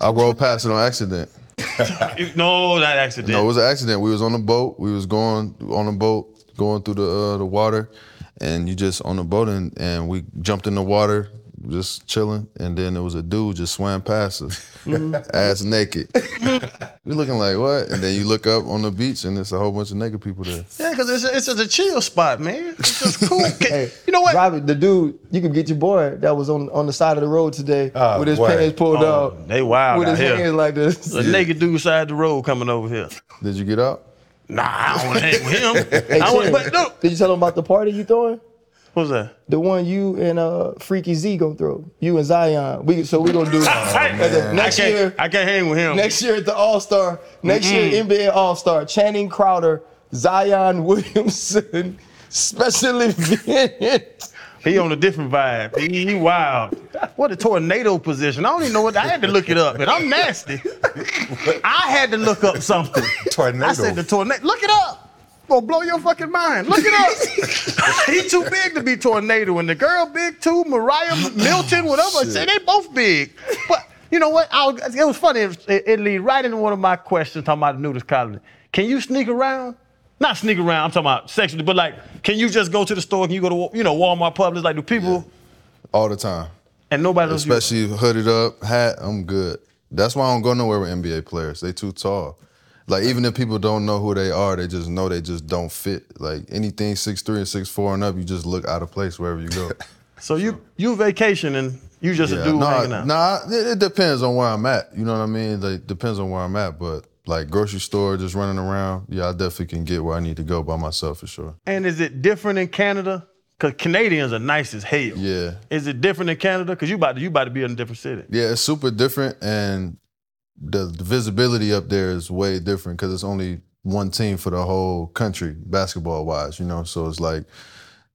I rolled past it on accident. [LAUGHS] no, not accident. No, it was an accident. We was on a boat. We was going on a boat, going through the uh, the water, and you just on the boat, and, and we jumped in the water, just chilling, and then there was a dude just swam past us, [LAUGHS] ass naked. [LAUGHS] we looking like what? And then you look up on the beach, and there's a whole bunch of naked people there. yeah, because it's, it's just a chill spot, man. It's just [LAUGHS] cool. Can- you know what? Robert, the dude, you could get your boy that was on on the side of the road today Oh, with his boy. pants pulled Oh, up, they wild with out his here. hands like this. A naked dude side of the road coming over here. Did you get up? Nah, I don't want to hang with him. Hey, I want, Tim, but no. Did you tell him about the party you throwing? What's that? The one you and uh Freaky Z gonna throw. You and Zion. We so we gonna do [LAUGHS] at the- I next can't, year. I can't hang with him. Next year at the All Star. Next year NBA All Star. Channing Crowder, Zion [LAUGHS] Williamson, special event. He on a different vibe. He, he wild. What a tornado position. I don't even know what. I had to look it up, and I'm nasty. I had to look up something. Tornado. I said the tornado. Look it up. Gonna blow your fucking mind. Look it up. [LAUGHS] he too big to be tornado, and the girl big too. Mariah Milton, whatever. Say they both big. But you know what? Was, it was funny. It, it lead right into one of my questions talking about the nudist colony. Can you sneak around? Not sneak around. I'm talking about sexually, but like, can you just go to the store? Can you go to you know Walmart, Publix? Like, do people All the time. and nobody knows you? Especially hooded up, hat, I'm good. That's why I don't go nowhere with NBA players. They too tall. Like even if people don't know who they are, they just know they just don't fit. Like anything six three and six four and up, you just look out of place wherever you go. [LAUGHS] So you you vacation and you just a dude no, hanging out. nah, it, it depends on where I'm at. You know what I mean? Like depends on where I'm at. But like grocery store, just running around, yeah, I definitely can get where I need to go by myself for sure. And is it different in Canada? Cause Canadians are nice as hell. Yeah. Is it different in Canada? Cause you about to you about to be in a different city. Yeah, it's super different, and the, the visibility up there is way different because it's only one team for the whole country, basketball wise. You know, so it's like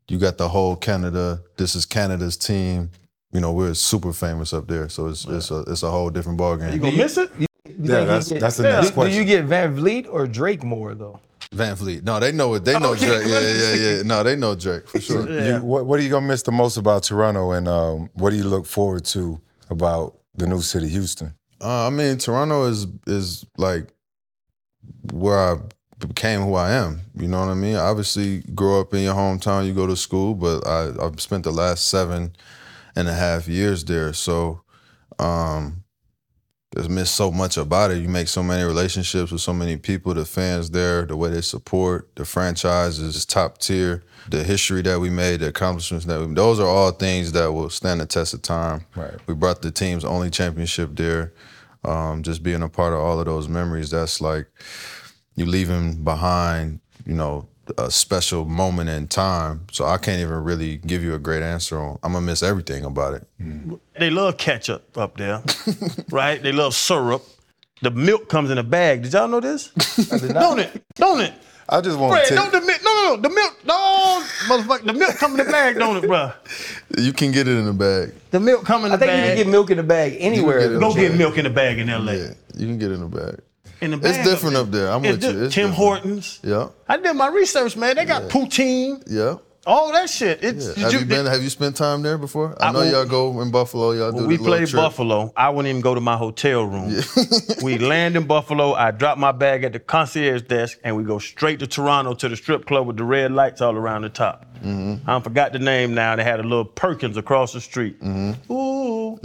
you got the whole Canada. This is Canada's team. you know, we're super famous up there. So it's it's a it's a whole different ball You gonna miss it? You Yeah, that's get- that's the Yeah. next Do, do you get VanVleet or Drake more though? Van Fleet. No, they know it. They know [LAUGHS] Okay. Drake. Yeah, yeah, yeah. No, they know Drake for sure. You- what, what are you gonna miss the most about Toronto, and um, what do you look forward to about the new city, Houston? Uh, I mean, Toronto is is like where I became who I am. You know what I mean? Obviously, grow up in your hometown, you go to school, but I, I've spent the last seven and a half years there. So, um, just miss so much about it. You make so many relationships with so many people. The fans there, the way they support the franchise is top tier. The history that we made, the accomplishments that we, those are all things that will stand the test of time. Right. We brought the team's only championship there. Um, just being a part of all of those memories, that's like you leaving behind, you know, a special moment in time. So I can't even really give you a great answer on. I'm gonna miss everything about it. They love ketchup up there, [LAUGHS] right? They love syrup. The milk comes in a bag. Did y'all know this? don't it? Don't it? I just want Fred, to don't the milk? No, no, no. The milk, no, motherfucker. The milk come in the bag, don't it, bro? You can get it in a bag. The milk come in the I think bag. you can get milk in the bag anywhere. get it. though. Go get milk in the bag in L.A. Yeah, you can get it in a bag. In the bag It's different up up there. I'm It's with di- you. It's Tim different. Hortons. Yeah, I did my research, man. They got poutine, yeah. All that shit. It's yeah. Have you been? Have you spent time there before? I I know y'all go in Buffalo. Y'all do we played. Buffalo, I wouldn't even go to my hotel room. we land in Buffalo. I drop my bag at the concierge desk, and we go straight to Toronto to the strip club with the red lights all around the top. Mm-hmm. I forgot the name now. They had a little Perkins across the street. Mm-hmm. Ooh,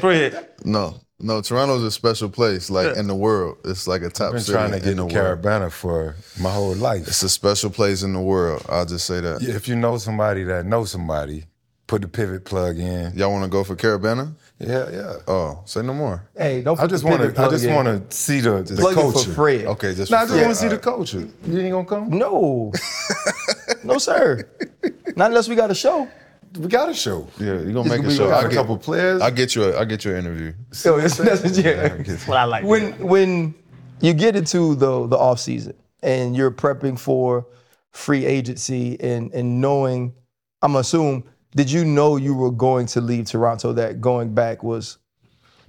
Fred. [LAUGHS] No, no. Toronto's a special place, like in the world. It's like a top I've been city trying to get in the world. Caribana for my whole life. It's a special place in the world. I'll just say that. If you know somebody that knows somebody, put the pivot plug in. Y'all want to go for Caribana? Yeah, yeah. Oh, say no more. Hey, don't. I just want to. I just want to see the, the plug it culture. for Fred. Okay, just No, I just want to see the All right. culture. You ain't gonna come? No, no, sir. Not unless we got a show. We got a show. Yeah, you're gonna make We a show. I got I a couple players. I get you. A, I get you an interview. So it's, that's, yeah. That's what I like. when when you get into the the off season and you're prepping for free agency and and knowing, I'm assume, did you know you were going to leave Toronto? That going back was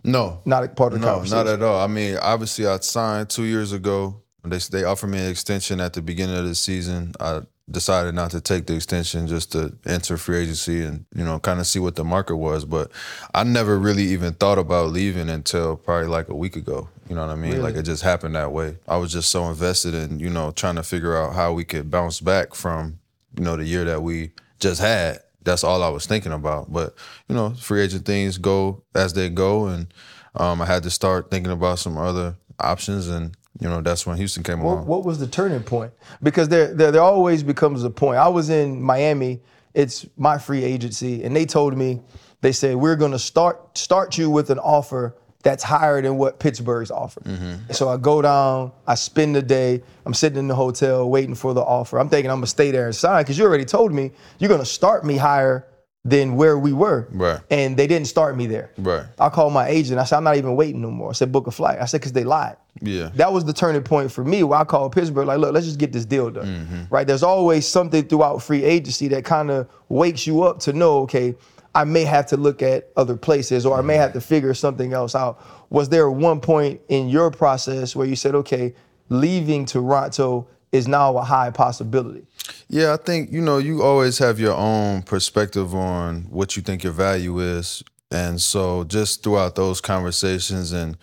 No, not a part of the no, conversation. not at all. I mean, obviously, I signed two years ago. They they offered me an extension at the beginning of the season. I decided not to take the extension just to enter free agency and you know kind of see what the market was. But I never really even thought about leaving until probably like a week ago. You know what I mean? Like it just happened that way. I was just so invested in you know trying to figure out how we could bounce back from you know the year that we just had. That's all I was thinking about. But you know, free agent things go as they go, and um, I had to start thinking about some other options, and you know that's when Houston came What, along. what was the turning point? Because there, there there always becomes a point. I was in Miami. It's my free agency, and they told me, they said we're going to start start you with an offer that's higher than what Pittsburgh's offer. Mm-hmm. So I go down, I spend the day, I'm sitting in the hotel waiting for the offer. I'm thinking I'm gonna stay there and sign because you already told me you're gonna start me higher than where we were. Right. And they didn't start me there. Right. I called my agent. I said, I'm not even waiting no more. I said, book a flight. I said, because they lied. Yeah. That was the turning point for me where I called Pittsburgh, like, look, let's just get this deal done. Mm-hmm. Right? There's always something throughout free agency that kind of wakes you up to know, okay, I may have to look at other places or I may have to figure something else out. Was there one point in your process where you said, okay, leaving Toronto is now a high possibility? Yeah, I think you know you always have your own perspective on what you think your value is, and so just throughout those conversations and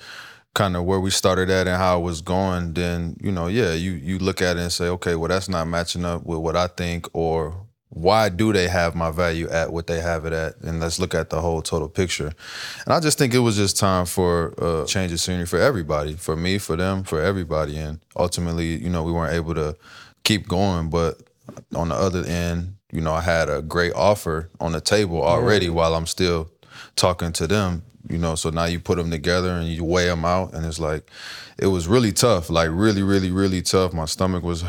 kind of where we started at and how it was going, then you know, yeah, you you look at it and say, okay, well that's not matching up with what I think, or why do they have my value at what they have it at, and let's look at the whole total picture. And I just think it was just time for a change of scenery for everybody, for me, for them, for everybody, and ultimately, you know, we weren't able to keep going, but on the other end, you know, I had a great offer on the table already while I'm still talking to them, you know, so now you put them together and you weigh them out. And it's like it was really tough, like really really really tough. My stomach was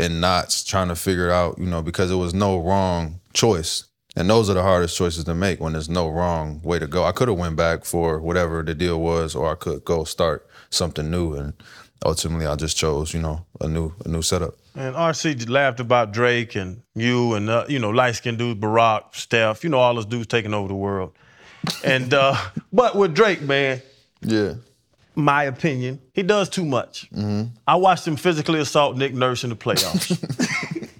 in knots trying to figure it out, you know, because it was no wrong choice. And those are the hardest choices to make when there's no wrong way to go. I could have went back for whatever the deal was or I could go start something new and ultimately I just chose, you know, a new a new setup. And RC laughed about Drake and you and uh, you know light skinned dudes, Barack, Steph, you know all those dudes taking over the world. And uh, [LAUGHS] but with Drake, man, Yeah. My opinion, he does too much. Mm-hmm. I watched him physically assault Nick Nurse in the playoffs.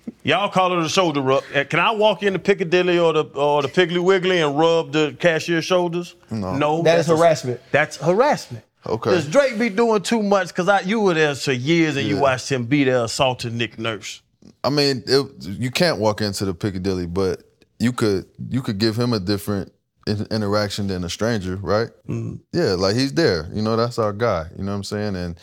[LAUGHS] Y'all call it a shoulder rub. Can I walk into Piccadilly or the or the Piggly Wiggly and rub the cashier's shoulders? No, no That is that's a- harassment. that's harassment. Okay. Does Drake be doing too much? Because I you were there for years and you watched him be there assaulting Nick Nurse. I mean, it, you can't walk into the Piccadilly, but you could you could give him a different in- interaction than a stranger, right? Mm-hmm. Yeah, like he's there. You know, that's our guy. You know what I'm saying? And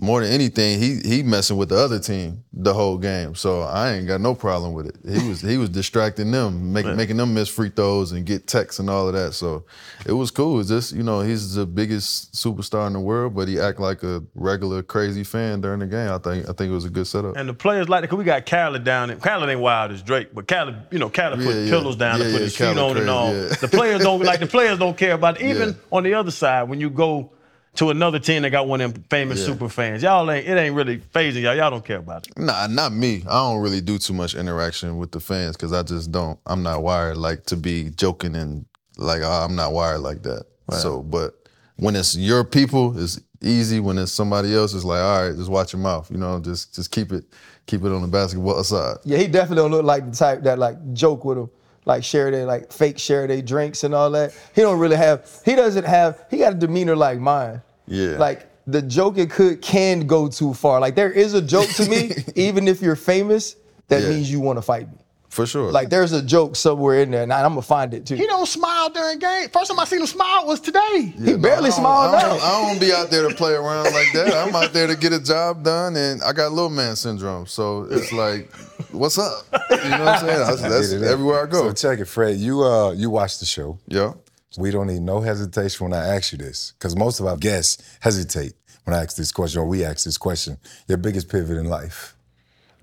more than anything, he he messing with the other team the whole game. So I ain't got no problem with it. He was he was distracting them, making making them miss free throws and get texts and all of that. So it was cool. It's just you know he's the biggest superstar in the world, but he act like a regular crazy fan during the game. I think I think it was a good setup. And the players like it, because we got Khaled down there. Khaled ain't wild as Drake, but Khaled, you know, Khaled put Yeah, yeah. pillows down Yeah, and put his feet Khaled on and all. The players don't like the [LAUGHS] players don't care about it. Even on the other side, when you go to another team that got one of them famous Yeah. super fans, y'all ain't it ain't really phasing y'all. Y'all don't care about it. Nah, not me. I don't really do too much interaction with the fans because I just don't. I'm not wired like to be joking and like oh, I'm not wired like that. So, but when it's your people, it's easy. When it's somebody else, it's like all right, just watch your mouth. You know, just just keep it keep it on the basketball side. Yeah, he definitely don't look like the type that like joke with him, like share their like fake share their drinks and all that. He don't really have. He doesn't have. He got a demeanor like mine. Yeah. Like the joke it could can go too far. Like there is a joke to me, [LAUGHS] even if you're famous, that Yeah. means you want to fight me. For sure. Like there's a joke somewhere in there, and I'm gonna find it too. He don't smile during game. First time I seen him smile was today. he barely I smiled I don't, I don't be out there to play around like that. I'm out there to get a job done, and I got little man syndrome. So it's like, what's up? You know what I'm saying? [LAUGHS] That's, that's Get it in. everywhere I go. So check it, Fred. You uh you watched the show. yeah. We don't need no hesitation when I ask you this, because most of our guests hesitate when I ask this question, or we ask this question. Your biggest pivot in life.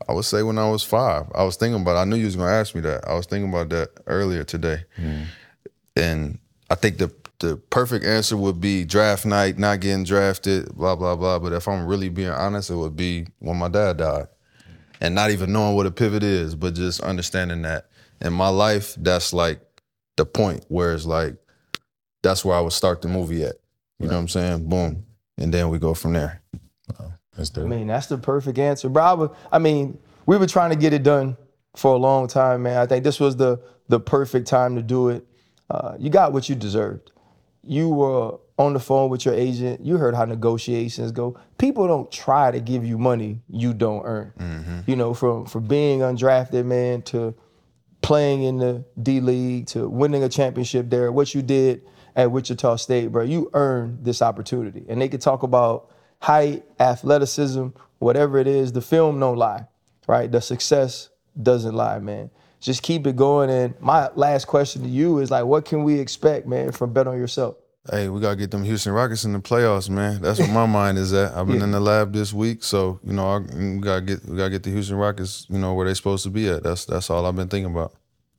I would say when I was five. I was thinking about. I knew you was gonna ask me that. I was thinking about that earlier today, hmm. and I think the the perfect answer would be draft night, not getting drafted, blah blah blah. But if I'm really being honest, it would be when my dad died, and not even knowing what a pivot is, but just understanding that in my life, that's like the point where it's like that's where I would start the movie at. You know what I'm saying? Boom, and then we go from there. That's I mean, that's the perfect answer, bro. I, would- I mean, we were trying to get it done for a long time, man. I think this was the the perfect time to do it. Uh, you got what you deserved. You were on the phone with your agent. You heard how negotiations go. People don't try to give you money you don't earn. You know, from from being undrafted, man, to playing in the D League to winning a championship there, what you did at Wichita State, bro, you earned this opportunity. And they could talk about height, athleticism, whatever it is. The film don't lie, right? The success doesn't lie, man. Just keep it going. And my last question to you is like, what can we expect, man, from Bet on Yourself? Hey, we gotta get them Houston Rockets in the playoffs, man. That's where my [LAUGHS] mind is at. I've been in the lab this week, so you know I, we gotta get we gotta get the Houston Rockets, you know, where they're supposed to be at. That's that's all I've been thinking about.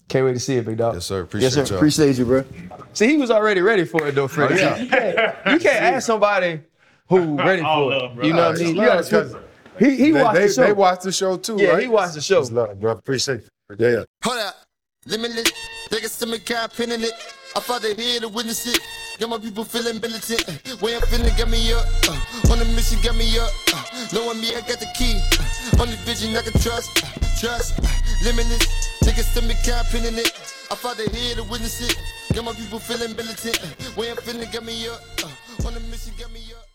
Can't wait to see it, big dog. Yes, sir. Yes, Appreciate sir. y'all. Appreciate you, bro. See, he was already ready for it, though, Freddie. Oh, you can't, you can't ask somebody who [LAUGHS] ready for love, it. bro. You know what I mean? You gotta Love, he he They, watched they, the show. they watched the show too, Yeah, right? he watched the show. It's love, bro. Appreciate it. Yeah, yeah. Hold up. Limitless. Take a stomach cap pinning it. I father here to witness it. Got my people feeling militant. Way I'm feeling got me up. Uh, on the mission got me up. Uh, knowing me, I got the key. Uh, only vision I can trust. Trust. Limitless. Take a stomach cap pinning it. I father here to witness it. Got my people feeling militant. Way I'm feeling got me up. On the mission got me up.